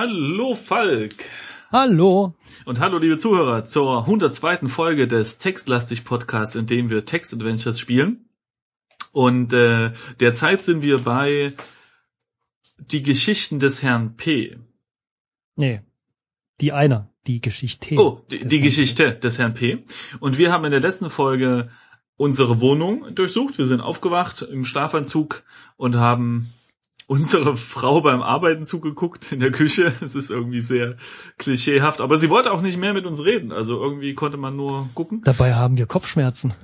Hallo Falk. Hallo. Und hallo liebe Zuhörer zur 102. Folge des Textlastig Podcasts, in dem wir Text Adventures spielen. Und äh, derzeit sind wir bei die Geschichten des Herrn P. Nee. Die eine, die Geschichte. Oh, die, die Geschichte des Herrn P. Und wir haben in der letzten Folge unsere Wohnung durchsucht. Wir sind aufgewacht im Schlafanzug und haben unsere Frau beim Arbeiten zugeguckt in der Küche. Es ist irgendwie sehr klischeehaft, aber sie wollte auch nicht mehr mit uns reden. Also irgendwie konnte man nur gucken. Dabei haben wir Kopfschmerzen.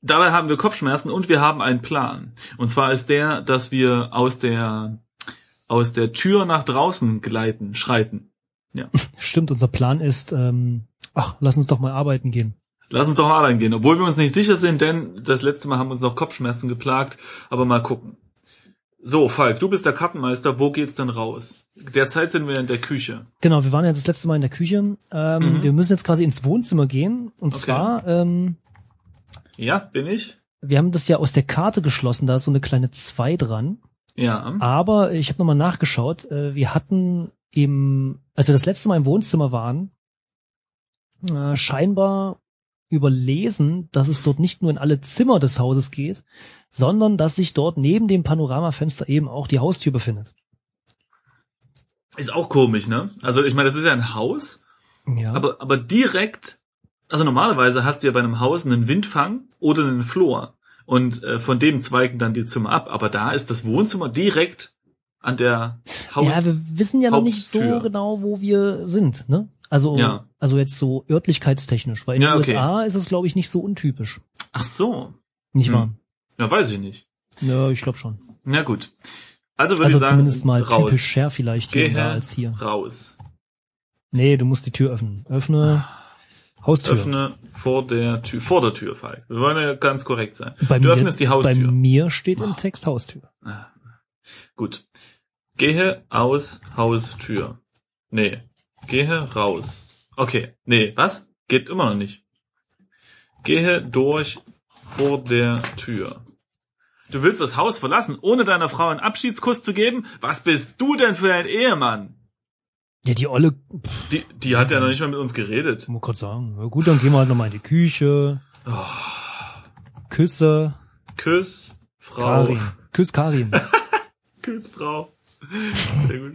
Dabei haben wir Kopfschmerzen und wir haben einen Plan. Und zwar ist der, dass wir aus der aus der Tür nach draußen gleiten, schreiten. Ja. Stimmt, unser Plan ist, ähm, ach, lass uns doch mal arbeiten gehen. Lass uns doch mal arbeiten gehen, obwohl wir uns nicht sicher sind, denn das letzte Mal haben uns noch Kopfschmerzen geplagt, aber mal gucken. So, Falk, du bist der Kartenmeister, wo geht's denn raus? Derzeit sind wir in der Küche. Genau, wir waren ja das letzte Mal in der Küche. Ähm, Mhm. Wir müssen jetzt quasi ins Wohnzimmer gehen. Und Okay. zwar, ähm, Ja, bin ich? wir haben das ja aus der Karte geschlossen, da ist so eine kleine 2 dran. Ja. Aber ich habe nochmal nachgeschaut, äh, wir hatten im, als wir das letzte Mal im Wohnzimmer waren, äh, scheinbar überlesen, dass es dort nicht nur in alle Zimmer des Hauses geht, sondern dass sich dort neben dem Panoramafenster eben auch die Haustür befindet. Ist auch komisch, ne? Also ich meine, das ist ja ein Haus, Ja. aber, aber direkt, also normalerweise hast du ja bei einem Haus einen Windfang oder einen Flur. Und äh, von dem zweigen dann die Zimmer ab. Aber da ist das Wohnzimmer direkt an der Haus. ja, wir wissen ja noch nicht so genau, wo wir sind, ne? Also, Ja. also jetzt so örtlichkeitstechnisch, weil in Ja, den okay. USA ist es, glaube ich, nicht so untypisch. Ach so. Nicht Hm. wahr? Ja, weiß ich nicht. Ja, ich glaube schon. Na gut. Also würde Also ich sagen, zumindest mal raus. typischer vielleicht hier Gehe da als hier. raus. Nee, du musst die Tür öffnen. Öffne Haustür. Öffne vor der Tür, vor der Tür, Falk. Wir wollen ja ganz korrekt sein. Bei du mir, öffnest die Bei Haustür. mir steht im Text Haustür. Gut. Gehe aus Haustür. Nee. Gehe raus. Okay. Nee, was? Geht immer noch nicht. Gehe durch vor der Tür. Du willst das Haus verlassen, ohne deiner Frau einen Abschiedskuss zu geben? Was bist du denn für ein Ehemann? Ja, die Olle, pff, Die, die hat ja noch nicht mal mit uns geredet. muss grad sagen. Ja, gut, dann gehen wir halt nochmal in die Küche. Oh. Küsse. Küss, Frau. Karin. Küss Karin. Küss, Frau. Sehr gut.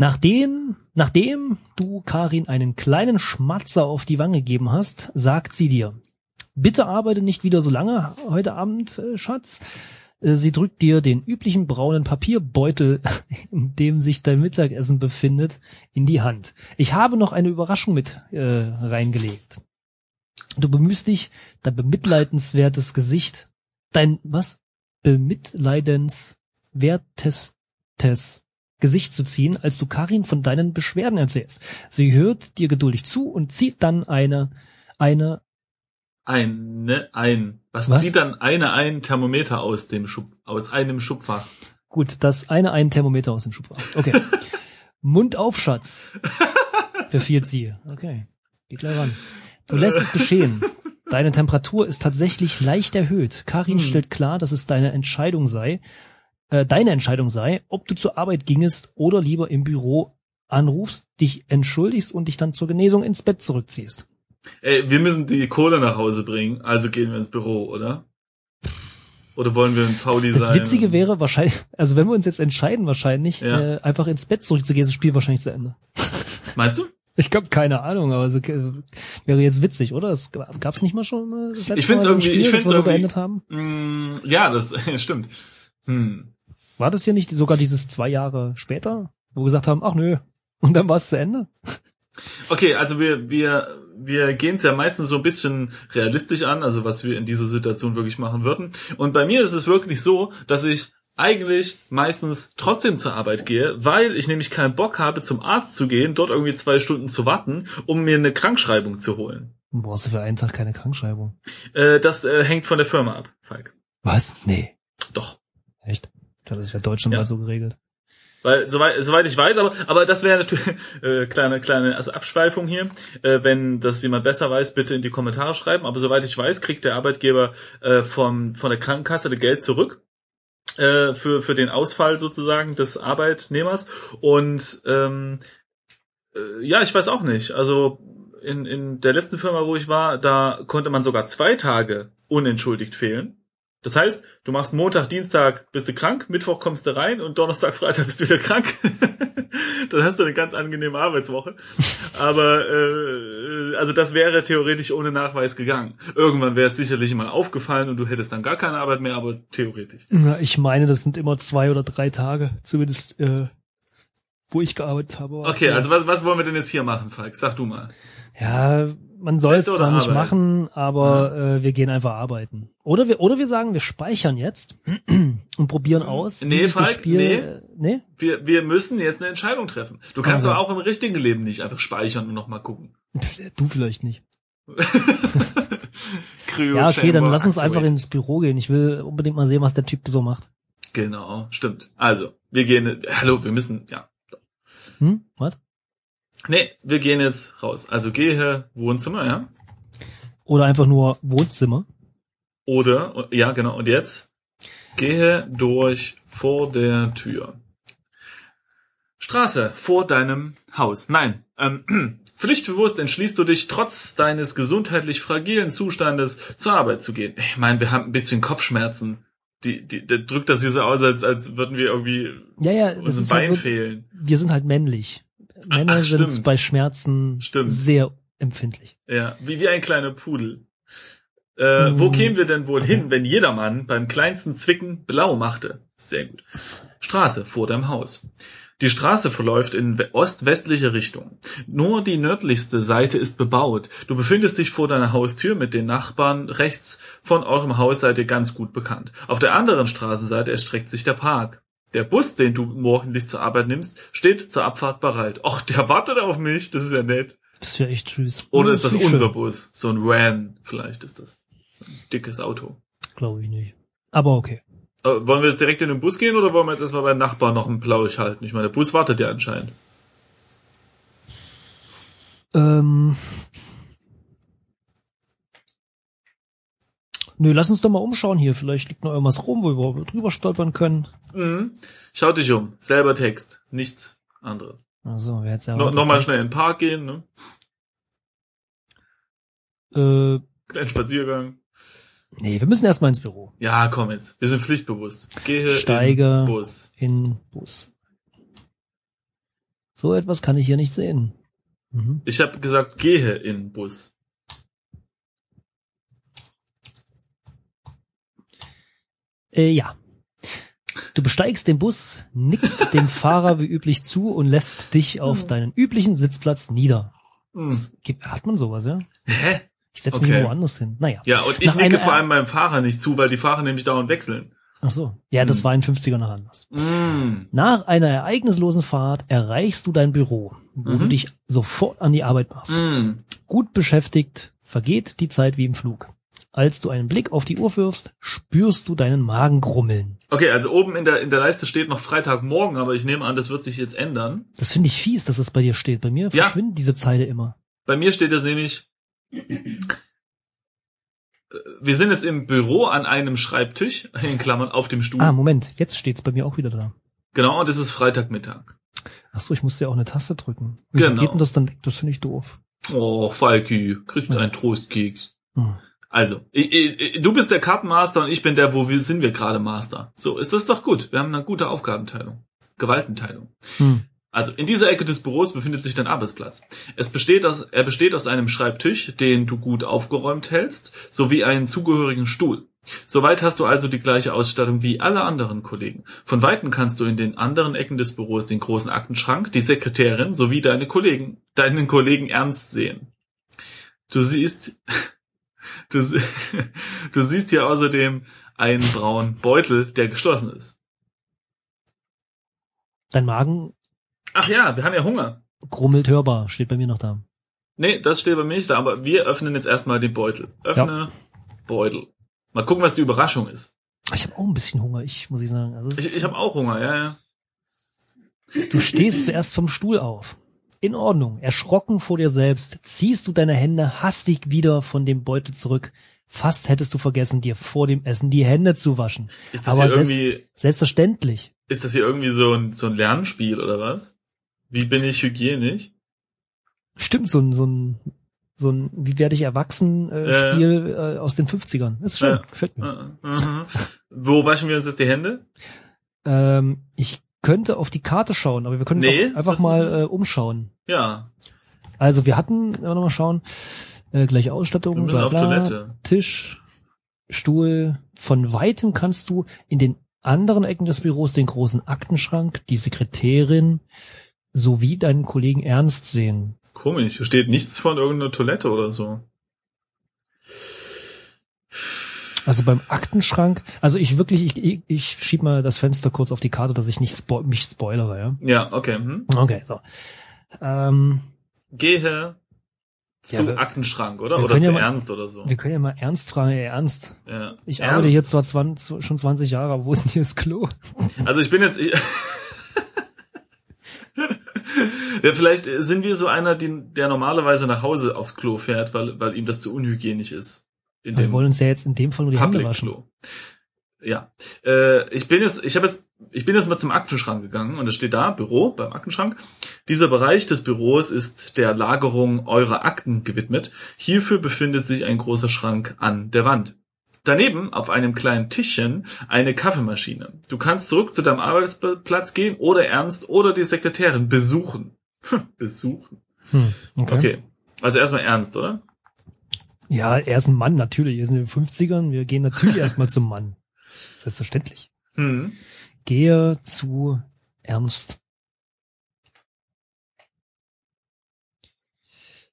Nachdem, nachdem du Karin einen kleinen Schmatzer auf die Wange gegeben hast, sagt sie dir, bitte arbeite nicht wieder so lange heute Abend, äh, Schatz. Äh, Sie drückt dir den üblichen braunen Papierbeutel, in dem sich dein Mittagessen befindet, in die Hand. Ich habe noch eine Überraschung mit äh, reingelegt. Du bemühst dich, dein bemitleidenswertes Gesicht, dein, was? Bemitleidenswertestes Gesicht zu ziehen, als du Karin von deinen Beschwerden erzählst. Sie hört dir geduldig zu und zieht dann eine, eine, Eine, ein. Was, Was? zieht dann eine ein Thermometer aus dem Schub, aus einem Schubfach? gut, das eine ein Thermometer aus dem Schubfach. Okay. Mund auf, Schatz. Befiehlt sie. Okay. Geht gleich ran. Du lässt es geschehen. Deine Temperatur ist tatsächlich leicht erhöht. Karin Hm. stellt klar, dass es deine Entscheidung sei, äh, deine Entscheidung sei, ob du zur Arbeit gingest oder lieber im Büro anrufst, dich entschuldigst und dich dann zur Genesung ins Bett zurückziehst. Ey, wir müssen die Kohle nach Hause bringen, also gehen wir ins Büro, oder? Oder wollen wir ein Fauli Das sein? Witzige wäre wahrscheinlich, also wenn wir uns jetzt entscheiden, wahrscheinlich, Ja. äh, einfach ins Bett zurückzugehen, ist das Spiel wahrscheinlich zu Ende. Meinst du? Ich glaube, keine Ahnung, aber so, äh, wäre jetzt witzig, oder? Es gab's nicht mal schon äh, das letzte Ich find's Mal so irgendwie- Spiel, ich das find's wir so beendet haben? Mm, ja, das stimmt. Hm. War das hier nicht sogar dieses zwei Jahre später, wo wir gesagt haben, ach nö, und dann war es zu Ende? Okay, also wir, wir, wir gehen es ja meistens so ein bisschen realistisch an, also was wir in dieser Situation wirklich machen würden. Und bei mir ist es wirklich so, dass ich eigentlich meistens trotzdem zur Arbeit gehe, weil ich nämlich keinen Bock habe, zum Arzt zu gehen, dort irgendwie zwei Stunden zu warten, um mir eine Krankschreibung zu holen. Brauchst du für einen Tag keine Krankschreibung. Äh, das äh, hängt von der Firma ab, Falk. Was? Nee. Doch. Echt? Das wäre deutschlandweit Ja. so geregelt. Weil soweit, soweit ich weiß, aber aber das wäre natürlich äh, kleine kleine also Abschweifung hier. Äh, wenn das jemand besser weiß, bitte in die Kommentare schreiben. Aber soweit ich weiß, kriegt der Arbeitgeber äh, vom von der Krankenkasse das Geld zurück. äh, für, für den Ausfall sozusagen des Arbeitnehmers. Und ähm, äh, ja, ich weiß auch nicht. Also in, in der letzten Firma, wo ich war, da konnte man sogar zwei Tage unentschuldigt fehlen. Das heißt, du machst Montag, Dienstag bist du krank, Mittwoch kommst du rein und Donnerstag, Freitag bist du wieder krank. Dann hast du eine ganz angenehme Arbeitswoche. Aber äh, also das wäre theoretisch ohne Nachweis gegangen. Irgendwann wäre es sicherlich mal aufgefallen und du hättest dann gar keine Arbeit mehr, aber theoretisch. Ja, ich meine, das sind immer zwei oder drei Tage, zumindest äh, wo ich gearbeitet habe. Okay, also was, was wollen wir denn jetzt hier machen, Falk? Sag du mal. Ja, man soll es zwar nicht machen, aber äh, wir gehen einfach arbeiten. Oder wir, oder wir sagen, wir speichern jetzt und probieren aus. wie Nee, Falk, Spiel, nee. äh, nee? Wir, wir müssen jetzt eine Entscheidung treffen. Du kannst Also. doch auch im richtigen Leben nicht einfach speichern und nochmal gucken. Du vielleicht nicht. Ja, okay, dann lass uns einfach ins Büro gehen. Ich will unbedingt mal sehen, was der Typ so macht. Genau, stimmt. Also, wir gehen, hallo, wir müssen, ja. Hm? Was? Nee, wir gehen jetzt raus. Also gehe Wohnzimmer, ja. Oder einfach nur Wohnzimmer. Oder, ja, genau, und jetzt gehe durch vor der Tür. Straße vor deinem Haus. Nein, ähm, pflichtbewusst entschließt du dich, trotz deines gesundheitlich fragilen Zustandes zur Arbeit zu gehen. Ich meine, wir haben ein bisschen Kopfschmerzen. Die, die, der drückt das hier so aus, als, als würden wir irgendwie Ja, ja, das uns ein ist halt Bein so, fehlen. wir sind halt männlich. Männer ach, sind bei Schmerzen Stimmt. sehr empfindlich. Ja, wie, wie ein kleiner Pudel. Äh, Wo Mm. kämen wir denn wohl hin, wenn jedermann beim kleinsten Zwicken blau machte? Sehr gut. Straße vor deinem Haus. Die Straße verläuft in we- ost-westliche Richtung. Nur die nördlichste Seite ist bebaut. Du befindest dich vor deiner Haustür mit den Nachbarn rechts von eurem Haus seid ihr ganz gut bekannt. Auf der anderen Straßenseite erstreckt sich der Park. Der Bus, den du morgendlich zur Arbeit nimmst, steht zur Abfahrt bereit. Och, der wartet auf mich, das ist ja nett. Das wäre echt süß. Oder ist das unser schön. Bus? So ein Van, vielleicht ist das. So ein dickes Auto. Glaube ich nicht. Aber okay. Aber wollen wir jetzt direkt in den Bus gehen oder wollen wir jetzt erstmal beim Nachbarn noch einen Plausch halten? Ich meine, der Bus wartet ja anscheinend. Ähm, nö, lass uns doch mal umschauen hier. Vielleicht liegt noch irgendwas rum, wo wir drüber stolpern können. Mhm. Schau dich um. Selber Text. Nichts anderes. Also, wer jetzt ja No, Nochmal schnell in den Park gehen, ne? Äh, Kleinen Spaziergang. nee, wir müssen erstmal ins Büro. Ja, komm jetzt. Wir sind pflichtbewusst. Gehe Steige. in Bus. In Bus. So etwas kann ich hier nicht sehen. Mhm. Ich habe gesagt, gehe in Bus. Äh, ja. Du besteigst den Bus, nickst dem Fahrer wie üblich zu und lässt dich auf deinen üblichen Sitzplatz nieder. Hm. Gibt, hat man sowas, ja? Hä? Ich setze Okay. mich woanders hin. Naja. Ja, und ich Nach nicke einer- vor allem meinem Fahrer nicht zu, weil die Fahrer nämlich dauernd wechseln. Ach so. Ja, das Hm. war in 50er noch anders. Mm. Nach einer ereignislosen Fahrt erreichst du dein Büro, wo Mhm. du dich sofort an die Arbeit machst. Mm. Gut beschäftigt vergeht die Zeit wie im Flug. Als du einen Blick auf die Uhr wirfst, spürst du deinen Magen grummeln. Okay, also oben in der, in der Leiste steht noch Freitagmorgen, aber ich nehme an, das wird sich jetzt ändern. Das finde ich fies, dass es bei dir steht. Bei mir Ja. verschwinden diese Zeile immer. Bei mir steht das nämlich, wir sind jetzt im Büro an einem Schreibtisch, in Klammern, auf dem Stuhl. Ah, Moment, jetzt steht's bei mir auch wieder da. Genau, und es ist Freitagmittag. Ach so, ich musste ja auch eine Taste drücken. Wie Genau. geht denn das dann weg? Das finde ich doof. Oh, Falki, kriegt Ja. einen Trostkeks. Hm. Also, ich, ich, du bist der Kartenmaster und ich bin der, wo wir sind wir gerade Master. So, ist das doch gut. Wir haben eine gute Aufgabenteilung. Gewaltenteilung. Hm. Also, in dieser Ecke des Büros befindet sich dein Arbeitsplatz. Es besteht aus, er besteht aus einem Schreibtisch, den du gut aufgeräumt hältst, sowie einen zugehörigen Stuhl. Soweit hast du also die gleiche Ausstattung wie alle anderen Kollegen. Von Weitem kannst du in den anderen Ecken des Büros den großen Aktenschrank, die Sekretärin sowie deine Kollegen, deinen Kollegen ernst sehen. Du siehst, du, du siehst hier außerdem einen braunen Beutel, der geschlossen ist. Dein Magen Ach ja, wir haben ja Hunger. grummelt hörbar, steht bei mir noch da. Nee, das steht bei mir nicht da, aber wir öffnen jetzt erstmal den Beutel. Öffne Beutel. Mal gucken, was die Überraschung ist. Ich habe auch ein bisschen Hunger, ich muss ich sagen. Also Ich, ich habe auch Hunger, ja, ja. Du stehst zuerst vom Stuhl auf. In Ordnung. Erschrocken vor dir selbst ziehst du deine Hände hastig wieder von dem Beutel zurück, Fast hättest du vergessen, dir vor dem Essen die Hände zu waschen. Ist das Aber hier selbst- irgendwie, Selbstverständlich. ist das hier irgendwie so ein, so ein Lernspiel oder was? Wie bin ich hygienisch? Stimmt, so ein, so ein, so ein Wie werde ich erwachsen äh, Ja. Spiel äh, aus den 50ern. Ist schön, Ja. gefällt mir. Äh, mhm. Wo waschen wir uns jetzt die Hände? Ähm, ich könnte auf die Karte schauen, aber wir können Nee, einfach mal äh, umschauen. Ja, Also wir hatten, wenn wir nochmal schauen, äh, gleiche wir Ausstattung, bla bla, Toilette. Tisch, Stuhl. Von weitem kannst du in den anderen Ecken des Büros den großen Aktenschrank, die Sekretärin sowie deinen Kollegen Ernst sehen. Komisch, hier steht nichts von irgendeiner Toilette oder so. Also beim Aktenschrank, also ich wirklich, ich, ich, ich schieb mal das Fenster kurz auf die Karte, dass ich nicht spo mich spoilere, ja. Ja, okay. Hm. Okay, so. Ähm, Gehe zu Ja, wir- Aktenschrank, oder? Oder zu ja mal- Ernst oder so. wir können ja mal Ernst fragen, ey, Ernst. Ja. Ich Ernst? arbeite hier zwar 20, schon 20 Jahre, aber wo ist denn hier das Klo? Also ich bin jetzt. Ich ja, vielleicht sind wir so einer, die, der normalerweise nach Hause aufs Klo fährt, weil, weil ihm das zu unhygienisch ist. In Wir wollen uns ja jetzt in dem Fall nur die Hände Public waschen. Klo. Ja. Äh, ich bin jetzt, ich habe jetzt, ich bin jetzt mal zum Aktenschrank gegangen und es steht da, Büro beim Aktenschrank. Dieser Bereich des Büros ist der Lagerung eurer Akten gewidmet. Hierfür befindet sich ein großer Schrank an der Wand. Daneben auf einem kleinen Tischchen eine Kaffeemaschine. Du kannst zurück zu deinem Arbeitsplatz gehen oder Ernst oder die Sekretärin besuchen. besuchen. Hm, okay. Okay. Also erstmal Ernst, oder? Ja, er ist ein Mann, natürlich. Wir sind in den 50ern. Wir gehen natürlich erstmal zum Mann. Selbstverständlich. Hm. Gehe zu Ernst.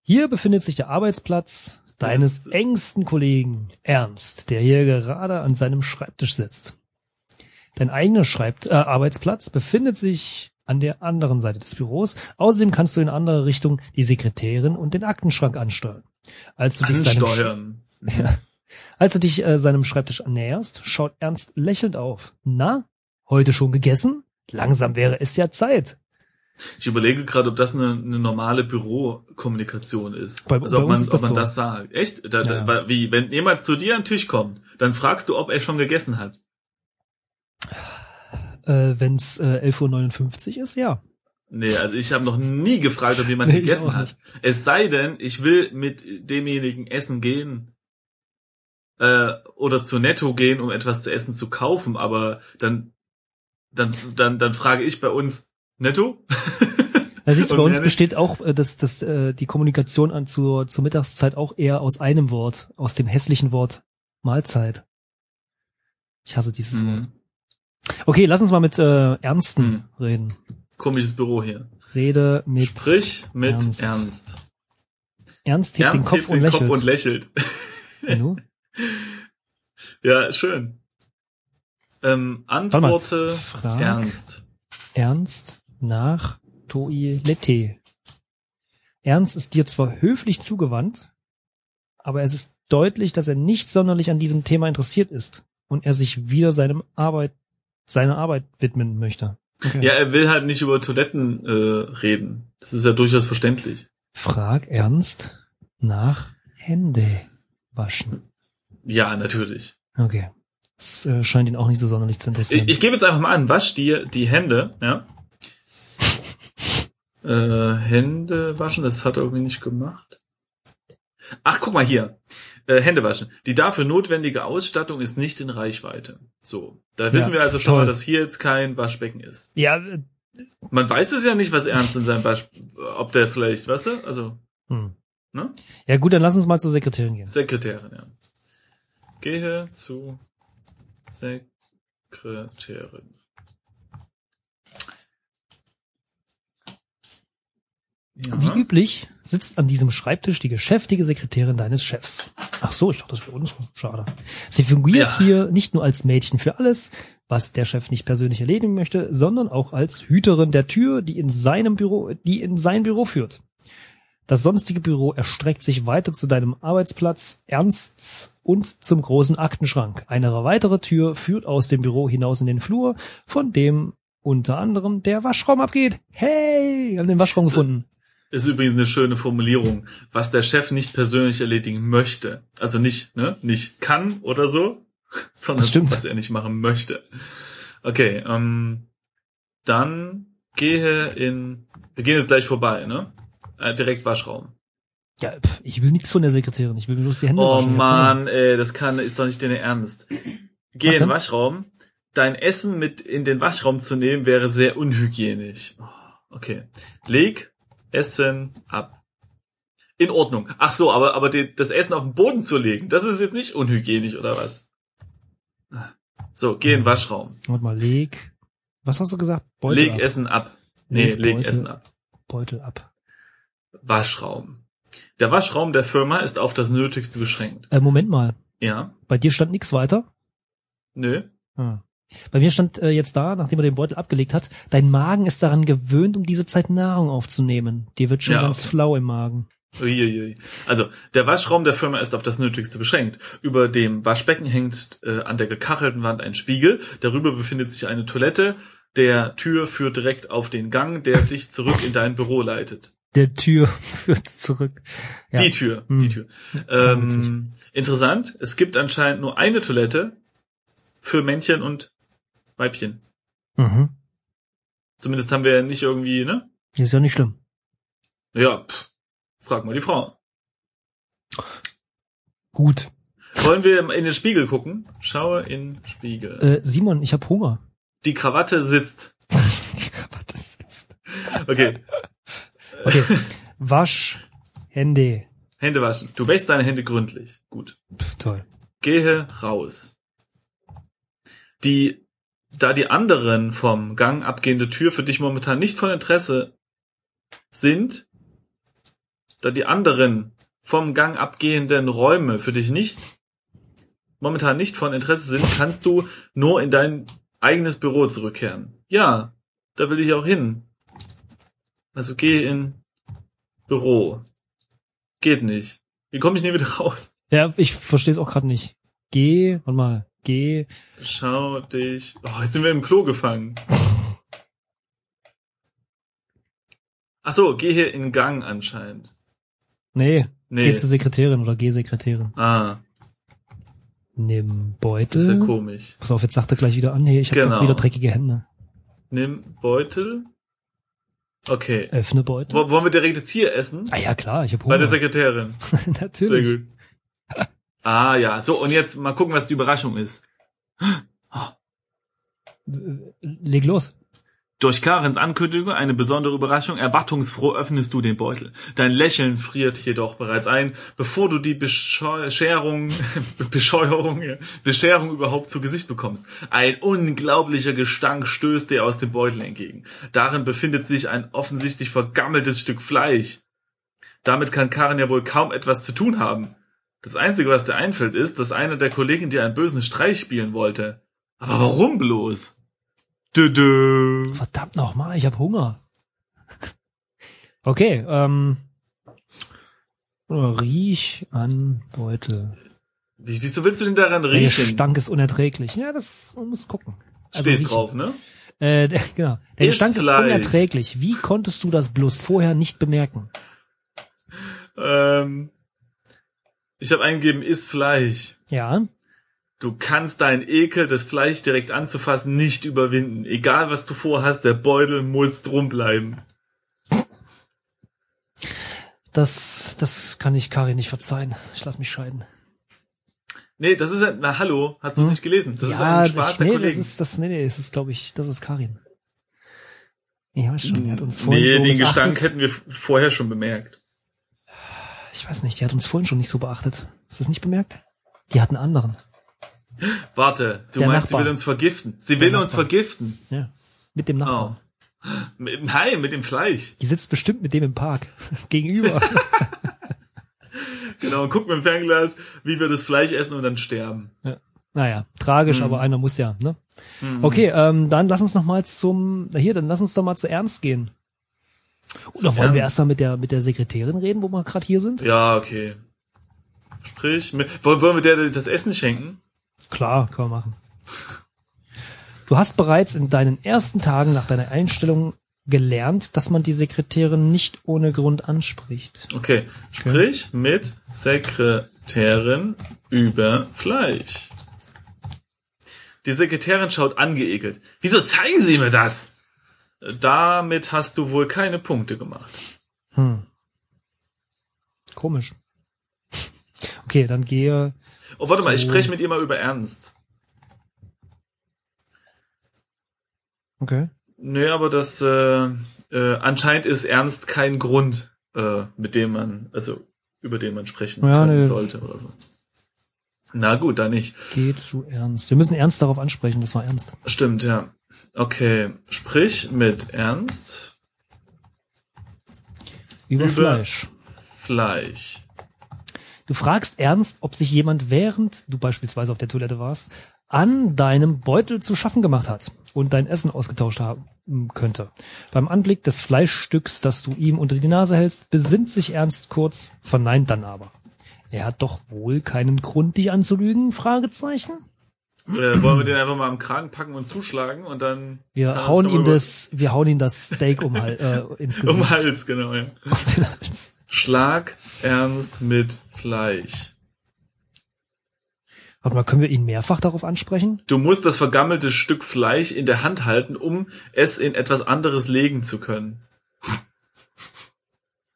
Hier befindet sich der Arbeitsplatz deines engsten Kollegen Ernst, der hier gerade an seinem Schreibtisch sitzt. Dein eigener Schreibt äh, Arbeitsplatz befindet sich an der anderen Seite des Büros. Außerdem kannst du in andere Richtung die Sekretärin und den Aktenschrank ansteuern. Als du dich seinem, Ansteuern. ja. Als du dich äh, seinem Schreibtisch annäherst, schaut Ernst lächelnd auf. Na, heute schon gegessen? Langsam wäre es ja Zeit. Ich überlege gerade, ob das eine, eine normale Bürokommunikation ist. Bei- also bei ob man, ob das man so. das sagt. Echt? Da, Ja. da, wie, wenn jemand zu dir an den Tisch kommt, dann fragst du, ob er schon gegessen hat. Äh, Wenn es äh, 11.59 Uhr ist, ja. Nee, also ich habe noch nie gefragt, ob jemand Nee, gegessen hat. Es sei denn, ich will mit demjenigen essen gehen äh, oder zu Netto gehen, um etwas zu essen zu kaufen, aber dann dann dann dann frage ich bei uns Netto. Und bei uns besteht auch äh, das, das, äh, die Kommunikation an zur, zur Mittagszeit auch eher aus einem Wort, aus dem hässlichen Wort Mahlzeit. Ich hasse dieses Wort. Hm. Okay, lass uns mal mit äh, Ernsten Hm. reden. Komisches Büro hier. Rede mit Sprich mit Ernst. Ernst. Ernst, hebt Ernst den Kopf hebt und den lächelt. Kopf und lächelt. Nu? Ja, schön. Ähm, mal. antworte Frag Ernst. Ernst nach Toilette. Ernst ist dir zwar höflich zugewandt, aber es ist deutlich, dass er nicht sonderlich an diesem Thema interessiert ist und er sich wieder seinem Arbeit, seiner Arbeit widmen möchte. Okay. Ja, er will halt nicht über Toiletten äh, reden. Das ist ja durchaus verständlich. Frag Ernst nach Hände waschen. Ja, natürlich. Okay. Das äh, scheint ihn auch nicht so sonderlich zu Ich, interessieren. ich gebe jetzt einfach mal an, wasch dir die Hände, ja. Äh, Hände waschen, das hat er irgendwie nicht gemacht. Ach, guck mal hier. Äh, Hände waschen. Die dafür notwendige Ausstattung ist nicht in Reichweite. So. Da wissen wir also schon toll. mal, dass hier jetzt kein Waschbecken ist. ja, äh, Man weiß es ja nicht, was Ernst in seinem Wasch, ob der vielleicht, weißt du, also, hm. ne? ja gut, dann lass uns mal zur Sekretärin gehen. Sekretärin, ja. Gehe zu Sekretärin. Ja. Wie üblich sitzt an diesem Schreibtisch die geschäftige Sekretärin deines Chefs. Ach so, ich dachte, das wäre uns. Schade. Sie fungiert Ja. hier nicht nur als Mädchen für alles, was der Chef nicht persönlich erledigen möchte, sondern auch als Hüterin der Tür, die in seinem Büro, die in sein Büro führt. Das sonstige Büro erstreckt sich weiter zu deinem Arbeitsplatz Ernsts und zum großen Aktenschrank. Eine weitere Tür führt aus dem Büro hinaus in den Flur, von dem unter anderem der Waschraum abgeht. Hey, wir haben den Waschraum So. gefunden. Ist übrigens eine schöne Formulierung, was der Chef nicht persönlich erledigen möchte. Also nicht, ne, nicht kann oder so, sondern was er nicht machen möchte. Okay, ähm, dann gehe in, wir gehen jetzt gleich vorbei, ne? Äh, direkt Waschraum. Ja, pf, ich will nichts von der Sekretärin. Ich will bloß die Hände Oh waschen. man, ey, das kann, ist doch nicht dein Ernst. Geh in den? Waschraum. Dein Essen mit in den Waschraum zu nehmen wäre sehr unhygienisch. Oh, Okay. Leg Essen ab. In Ordnung. Ach so, aber, aber die, das Essen auf den Boden zu legen, das ist jetzt nicht unhygienisch, oder was? So, geh in den Waschraum. Warte mal, leg. Was hast du gesagt? Beutel leg ab. Essen ab. Nee, Leg leg Beutel. Essen ab. Beutel ab. Waschraum. Der Waschraum der Firma ist auf das Nötigste beschränkt. Äh, Moment mal. Ja? Bei dir stand nichts weiter? Nö? Ah. Bei mir stand äh, jetzt da, nachdem er den Beutel abgelegt hat, dein Magen ist daran gewöhnt, um diese Zeit Nahrung aufzunehmen. Dir wird schon Ja, ganz okay. flau im Magen. Uiuiui. Also, der Waschraum der Firma ist auf das Nötigste beschränkt. Über dem Waschbecken hängt äh, an der gekachelten Wand ein Spiegel. Darüber befindet sich eine Toilette. Der Tür führt direkt auf den Gang, der dich zurück in dein Büro leitet. Der Tür führt zurück. Ja. Die Tür, Hm. die Tür. Ähm, interessant, es gibt anscheinend nur eine Toilette für Männchen und Weibchen. Mhm. Zumindest haben wir ja nicht irgendwie, ne? Ist ja nicht schlimm. Ja, pff, frag mal die Frau. Gut. Wollen wir in den Spiegel gucken? Schaue in Spiegel. Äh, Simon, ich hab Hunger. Die Krawatte sitzt. Die Krawatte sitzt. Okay, Okay. Wasch, Hände. Hände waschen. Du wäschst deine Hände gründlich. Gut. Pff, toll. Gehe raus. Die, da die anderen vom Gang abgehende Tür für dich momentan nicht von Interesse sind, da die anderen vom Gang abgehenden Räume für dich nicht, momentan nicht von Interesse sind, kannst du nur in dein eigenes Büro zurückkehren. Ja, da will ich auch hin. Also geh in Büro. Geht nicht. Wie komme ich hier wieder raus? Ja, ich verstehe es auch gerade nicht. Geh, warte mal, geh. Schau dich. Oh, jetzt sind wir im Klo gefangen. Ach so, geh hier in Gang anscheinend. Nee, Nee. geh zur Sekretärin oder geh Sekretärin. ah, Nimm Beutel. das ist ja komisch. Pass auf, jetzt sagt er gleich wieder an, nee, ich habe Genau. wieder dreckige Hände. Nimm Beutel. Okay. Öffne Beutel. Wo- Wollen wir direkt jetzt hier essen? Ah ja, klar, ich habe Bei der Hunger. Sekretärin. Sehr Natürlich. gut. Ah ja, so und jetzt mal gucken, was die Überraschung ist. Leg los. Durch Karens Ankündigung eine besondere Überraschung. Erwartungsfroh öffnest du den Beutel. Dein Lächeln friert jedoch bereits ein, bevor du die Bescherung, Bescheuerung, Bescherung überhaupt zu Gesicht bekommst. Ein unglaublicher Gestank stößt dir aus dem Beutel entgegen. Darin befindet sich ein offensichtlich vergammeltes Stück Fleisch. Damit kann Karen ja wohl kaum etwas zu tun haben. Das Einzige, was dir einfällt, ist, dass einer der Kollegen dir einen bösen Streich spielen wollte. Aber warum bloß? Dö. Verdammt nochmal, ich habe Hunger. Okay, ähm. Riech an Beutel. Wie, wieso willst du denn daran Der riechen? Gestank ist unerträglich. Ja, das man muss gucken. Also Stehst riechen. drauf, ne? Äh, der, genau. Der Ist Gestank ist Fleisch. unerträglich. Wie konntest du das bloß vorher nicht bemerken? Ähm, ich habe eingegeben, ist Fleisch. Ja, Du kannst deinen Ekel, das Fleisch direkt anzufassen, nicht überwinden. Egal was du vorhast, der Beutel muss drum bleiben. das, das kann ich Kari nicht verzeihen. Ich lass mich scheiden. Nee, das ist ein, na hallo, hast du es Hm? nicht gelesen? Das ist ja, ein Spaß das, der nee, das Kollegen. ist das, nee, nee, das ist, glaube ich, das ist Karin. Ich weiß schon, die hat uns vorhin nee, so den missachtet. Gestank hätten wir vorher schon bemerkt. Ich weiß nicht, die hat uns vorhin schon nicht so beachtet. Hast du das nicht bemerkt? Die hat einen anderen. Warte, du Der meinst, Nachbar. sie will uns vergiften. Sie will uns Nachbar. vergiften. Ja. Mit dem Nachbarn. Oh. Mit, nein, mit dem Fleisch. Die sitzt bestimmt mit dem im Park. Gegenüber. Genau, und guck mit dem Fernglas, wie wir das Fleisch essen und dann sterben. ja. Naja, tragisch, Mhm. aber einer muss ja, ne? Mhm. Okay, ähm, dann lass uns noch mal zum, hier, dann lass uns doch mal zu Ernst gehen. Oder wollen wir erst mal mit der, mit der Sekretärin reden, wo wir gerade hier sind? Ja, okay. Sprich, mit, wollen wollen wir der das Essen schenken? Klar, können wir machen. Du hast bereits in deinen ersten Tagen nach deiner Einstellung gelernt, dass man die Sekretärin nicht ohne Grund anspricht. Okay. Sprich mit Sekretärin über Fleisch. Die Sekretärin schaut angeekelt. Wieso zeigen Sie mir das? Damit hast du wohl keine Punkte gemacht. Hm. Komisch. Okay, dann gehe. Oh, warte mal, ich spreche mit ihr mal über Ernst. Okay. Nö, aber das äh, äh, anscheinend ist Ernst kein Grund, äh, mit dem man, also über den man sprechen Ja, nö. sollte oder so. Na gut, dann nicht. Geh zu Ernst. Wir müssen Ernst darauf ansprechen, das war Ernst. Stimmt, ja. Okay, sprich mit Ernst Über, Über- Fleisch. Fleisch. Du fragst Ernst, ob sich jemand, während du beispielsweise auf der Toilette warst, an deinem Beutel zu schaffen gemacht hat und dein Essen ausgetauscht haben könnte. Beim Anblick des Fleischstücks, das du ihm unter die Nase hältst, besinnt sich Ernst kurz, verneint dann aber. Er hat doch wohl keinen Grund, dich anzulügen? Fragezeichen. Äh, wollen wir den einfach mal am Kragen packen und zuschlagen und dann Wir hauen ihm das, wir hauen ihm das Steak um, Hal- äh, ins um Gesicht. den Hals, genau, ja. Auf den Hals. Schlag Ernst mit Fleisch. Warte mal, können wir ihn mehrfach darauf ansprechen? Du musst das vergammelte Stück Fleisch in der Hand halten, um es in etwas anderes legen zu können.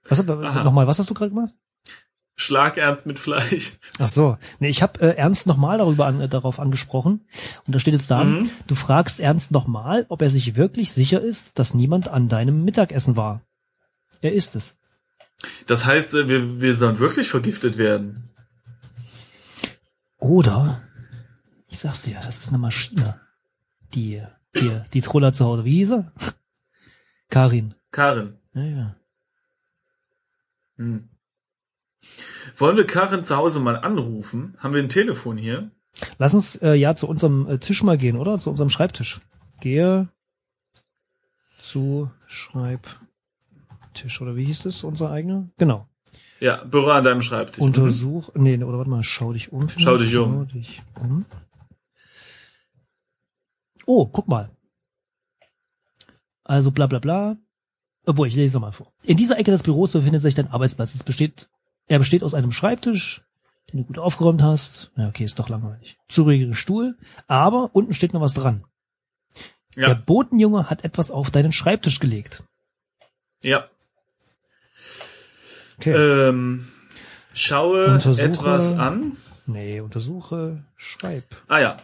Was, nochmal, was hast du gerade gemacht? Schlag Ernst mit Fleisch. Ach so. Nee, ich habe äh, Ernst nochmal darüber an, äh, darauf angesprochen. Und da steht jetzt da, Mhm. du fragst Ernst nochmal, ob er sich wirklich sicher ist, dass niemand an deinem Mittagessen war. Er ist es. Das heißt, äh, wir, wir sollen wirklich vergiftet werden. Oder, ich sag's dir, das ist eine Maschine. Die, die, die Troller zu Hause. Wie hieß er? Karin. Karin. Ja, ja. Hm. Wollen wir Karin zu Hause mal anrufen? Haben wir ein Telefon hier? Lass uns äh, ja zu unserem äh, Tisch mal gehen, oder? Zu unserem Schreibtisch. Gehe zu Schreibtisch, oder wie hieß das, unser eigener? Genau. Ja, Büro an deinem Schreibtisch. Untersuch, nee, oder warte mal, schau dich um. Schau dich um. Schau dich um. Oh, guck mal. Also bla bla bla. Obwohl, ich lese es mal vor. In dieser Ecke des Büros befindet sich dein Arbeitsplatz. Es besteht, er besteht aus einem Schreibtisch, den du gut aufgeräumt hast. Ja, okay, ist doch langweilig. Zuriger Stuhl. Aber unten steht noch was dran. Der Ja, Botenjunge hat etwas auf deinen Schreibtisch gelegt. ja. Okay. Ähm, schaue Untersuche- etwas an. nee, untersuche, schreib. Ah ja.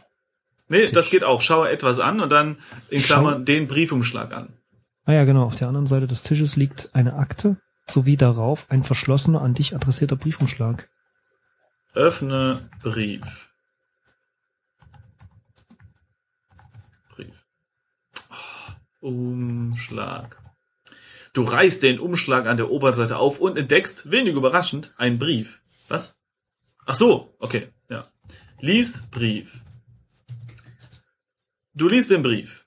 Nee, Tisch. das geht auch. Schaue etwas an und dann in Schau- Klammern den Briefumschlag an. Ah ja, genau. Auf der anderen Seite des Tisches liegt eine Akte sowie darauf ein verschlossener an dich adressierter Briefumschlag. Öffne Brief. Brief. Oh, Umschlag. Du reißt den Umschlag an der Oberseite auf und entdeckst, wenig überraschend, einen Brief. Was? Ach so, okay, ja. Lies Brief. Du liest den Brief.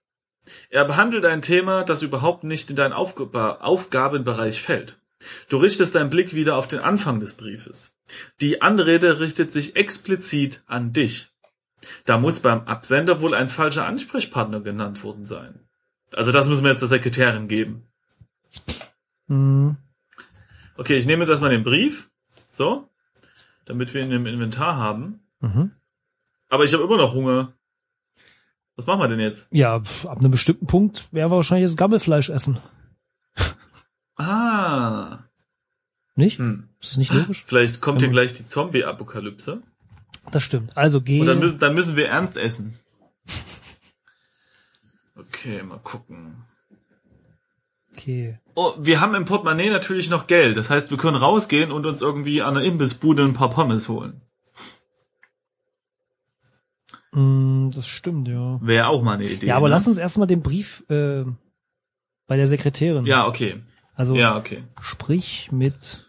Er behandelt ein Thema, das überhaupt nicht in deinen Aufg Aufgabenbereich fällt. Du richtest deinen Blick wieder auf den Anfang des Briefes. Die Anrede richtet sich explizit an dich. Da muss beim Absender wohl ein falscher Ansprechpartner genannt worden sein. Also das müssen wir jetzt der Sekretärin geben. Hm, Okay, ich nehme jetzt erstmal den Brief. So. Damit wir ihn im Inventar haben. mhm. Aber ich habe immer noch Hunger. Was machen wir denn jetzt? Ja, ab einem bestimmten Punkt werden wir wahrscheinlich das Gammelfleisch essen. Ah. Nicht? Hm. Ist das nicht logisch? Vielleicht kommt hier gleich die Zombie-Apokalypse. Das stimmt. Also geh. Und dann müssen, dann müssen wir ernst essen. Okay, mal gucken. okay. Oh, wir haben im Portemonnaie natürlich noch Geld. Das heißt, wir können rausgehen und uns irgendwie an der Imbissbude ein paar Pommes holen. Hm, das stimmt, ja. Wäre auch mal eine Idee. Ja, aber ne? lass uns erstmal den Brief äh, bei der Sekretärin. Ja, okay. Also Ja, okay. sprich mit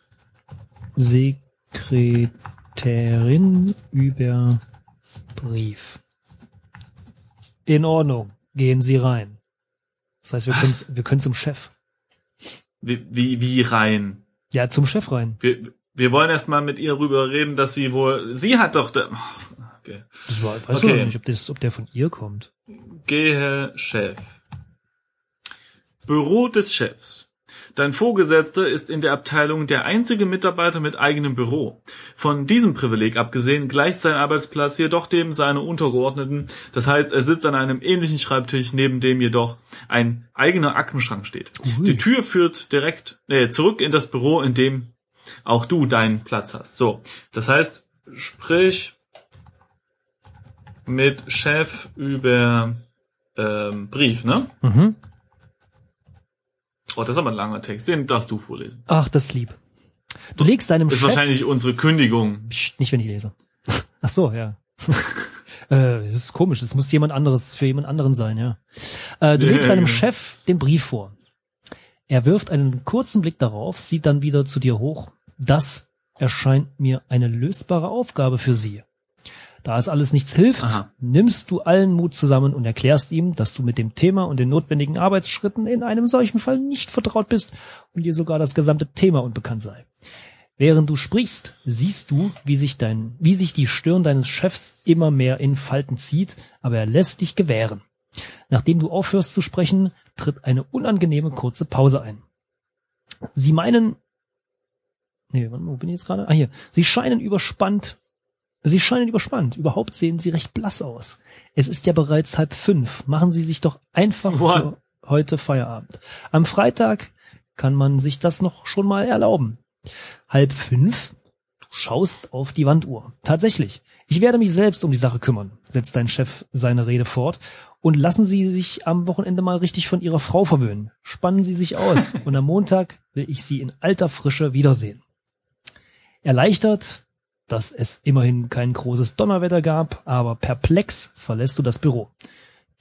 Sekretärin über Brief. In Ordnung. Gehen Sie rein. Das heißt, wir können, wir können zum Chef. Wie, wie, wie rein? Ja, zum Chef rein. Wir, wir wollen erst mal mit ihr rüber reden, dass sie wohl, sie hat doch, da, okay. Das war, weiß okay. nicht, ob, das, ob der von ihr kommt. Gehe Chef. Büro des Chefs. Dein Vorgesetzter ist in der Abteilung der einzige Mitarbeiter mit eigenem Büro. Von diesem Privileg abgesehen gleicht sein Arbeitsplatz jedoch dem seiner Untergeordneten. Das heißt, er sitzt an einem ähnlichen Schreibtisch, neben dem jedoch ein eigener Aktenschrank steht. Ui. Die Tür führt direkt äh, zurück in das Büro, in dem auch du deinen Platz hast. So, das heißt, sprich mit Chef über ähm, Brief, ne? Mhm. Oh, das ist aber ein langer Text. Den darfst du vorlesen. Ach, das ist lieb. Du legst deinem Das ist Chef... wahrscheinlich unsere Kündigung. Psst, nicht, wenn ich lese. Ach so, ja. äh, das ist komisch. Es muss jemand anderes für jemand anderen sein, ja. Äh, du legst deinem. Chef den Brief vor. Er wirft einen kurzen Blick darauf, sieht dann wieder zu dir hoch. Das erscheint mir eine lösbare Aufgabe für Sie. Da es alles nichts hilft, Aha. nimmst du allen Mut zusammen und erklärst ihm, dass du mit dem Thema und den notwendigen Arbeitsschritten in einem solchen Fall nicht vertraut bist und dir sogar das gesamte Thema unbekannt sei. Während du sprichst, siehst du, wie sich dein, wie sich die Stirn deines Chefs immer mehr in Falten zieht, aber er lässt dich gewähren. Nachdem du aufhörst zu sprechen, tritt eine unangenehme kurze Pause ein. Sie meinen, nee, wo bin ich jetzt gerade? Ah, hier. Sie scheinen überspannt. Sie scheinen überspannt. Überhaupt sehen Sie recht blass aus. Es ist ja bereits halb fünf. Machen Sie sich doch einfach What? für heute Feierabend. Am Freitag kann man sich das noch schon mal erlauben. Halb fünf? Du schaust auf die Wanduhr. Tatsächlich. Ich werde mich selbst um die Sache kümmern, setzt dein Chef seine Rede fort. Und lassen Sie sich am Wochenende mal richtig von Ihrer Frau verwöhnen. Spannen Sie sich aus. Und am Montag will ich Sie in alter Frische wiedersehen. Erleichtert, dass es immerhin kein großes Donnerwetter gab, aber perplex verlässt du das Büro.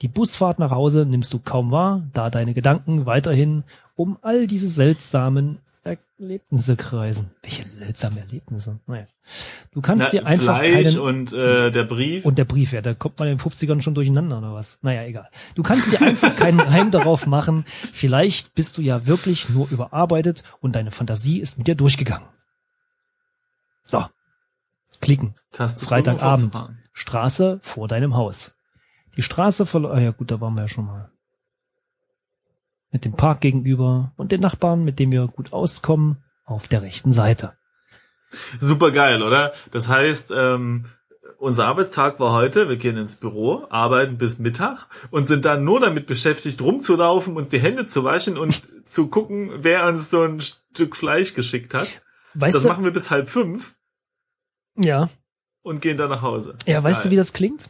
Die Busfahrt nach Hause nimmst du kaum wahr, da deine Gedanken weiterhin um all diese seltsamen Erlebnisse kreisen. Welche seltsamen Erlebnisse? Naja. Du kannst Na, dir einfach Fleisch keinen und äh, der Brief. und der Brief, ja, da kommt man in den 50ern schon durcheinander oder was? Naja, egal. Du kannst dir einfach keinen Reim darauf machen. Vielleicht bist du ja wirklich nur überarbeitet und deine Fantasie ist mit dir durchgegangen. So. Klicken. Taste Freitagabend. Straße vor deinem Haus. Die Straße verläuft, ah ja gut, da waren wir ja schon mal. Mit dem Park gegenüber und den Nachbarn, mit dem wir gut auskommen, auf der rechten Seite. Super geil, oder? Das heißt, ähm, unser Arbeitstag war heute, wir gehen ins Büro, arbeiten bis Mittag und sind dann nur damit beschäftigt, rumzulaufen, uns die Hände zu waschen und zu gucken, wer uns so ein Stück Fleisch geschickt hat. Weißt das du? machen wir bis halb fünf Ja. und gehen dann nach Hause. Ja, weißt du, wie das klingt?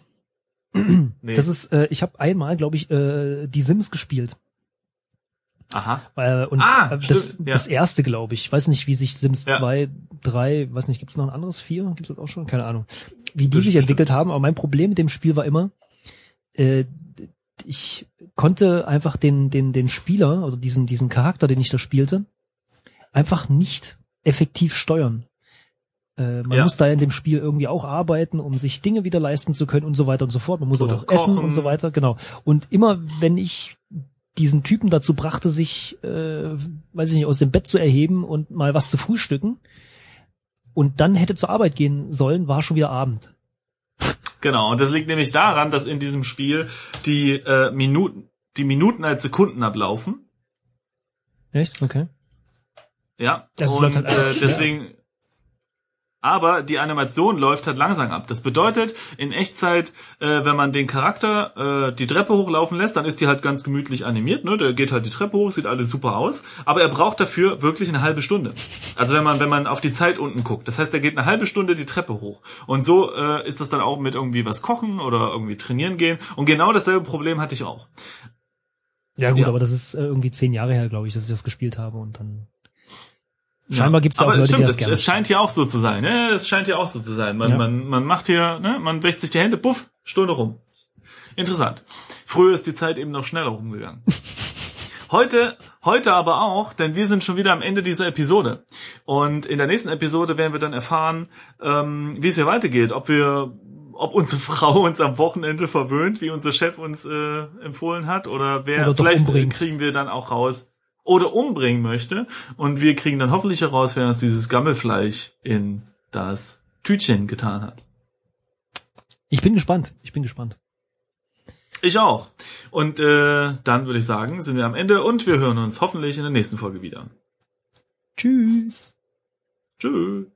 Nee. Das ist, äh, ich habe einmal, glaube ich, äh, die Sims gespielt. Aha. Äh, und Ah, äh, das, stimmt, ja. das erste, glaube ich. Ich weiß nicht, wie sich Sims Ja. 2, 3, weiß nicht, gibt's noch ein anderes 4? Gibt's das auch schon? Keine Ahnung. Wie die Bestimmt. sich entwickelt haben. Aber mein Problem mit dem Spiel war immer, äh, ich konnte einfach den, den, den Spieler, oder diesen, diesen Charakter, den ich da spielte, einfach nicht effektiv steuern. Äh, man Ja. muss da in dem Spiel irgendwie auch arbeiten, um sich Dinge wieder leisten zu können und so weiter und so fort. Man muss Oder auch essen kochen. und so weiter, genau. Und immer, wenn ich diesen Typen dazu brachte, sich, äh, weiß ich nicht, aus dem Bett zu erheben und mal was zu frühstücken und dann hätte zur Arbeit gehen sollen, war schon wieder Abend. Genau, und das liegt nämlich daran, dass in diesem Spiel die äh, Minuten, die Minuten als Sekunden ablaufen. Echt? Okay. Ja. Das und halt äh, deswegen. Aber die Animation läuft halt langsam ab. Das bedeutet, in Echtzeit, äh, wenn man den Charakter äh, die Treppe hochlaufen lässt, dann ist die halt ganz gemütlich animiert. Ne? Der geht halt die Treppe hoch, sieht alles super aus. Aber er braucht dafür wirklich eine halbe Stunde. Also wenn man wenn man auf die Zeit unten guckt, das heißt, er geht eine halbe Stunde die Treppe hoch. Und so äh, ist das dann auch mit irgendwie was kochen oder irgendwie trainieren gehen. Und genau dasselbe Problem hatte ich auch. Ja gut, Ja. aber das ist äh, irgendwie zehn Jahre her, glaube ich, dass ich das gespielt habe und dann. Scheinbar gibt's ja auch Aber Leute, stimmt, die das es, gerne es scheint hier auch so zu sein. Ne? Es scheint hier auch so zu sein. Man, Ja. man, man macht hier, ne? man wäscht sich die Hände, puff, Stunde rum. Interessant. Früher ist die Zeit eben noch schneller rumgegangen. Heute, heute aber auch, denn wir sind schon wieder am Ende dieser Episode. Und in der nächsten Episode werden wir dann erfahren, ähm, wie es hier weitergeht, ob wir, ob unsere Frau uns am Wochenende verwöhnt, wie unser Chef uns äh, empfohlen hat, oder wer Oder vielleicht umbringt. kriegen wir dann auch raus oder umbringen möchte. Und wir kriegen dann hoffentlich heraus, wer uns dieses Gammelfleisch in das Tütchen getan hat. Ich bin gespannt. Ich bin gespannt. Ich auch. Und äh, dann würde ich sagen, sind wir am Ende und wir hören uns hoffentlich in der nächsten Folge wieder. Tschüss. Tschüss.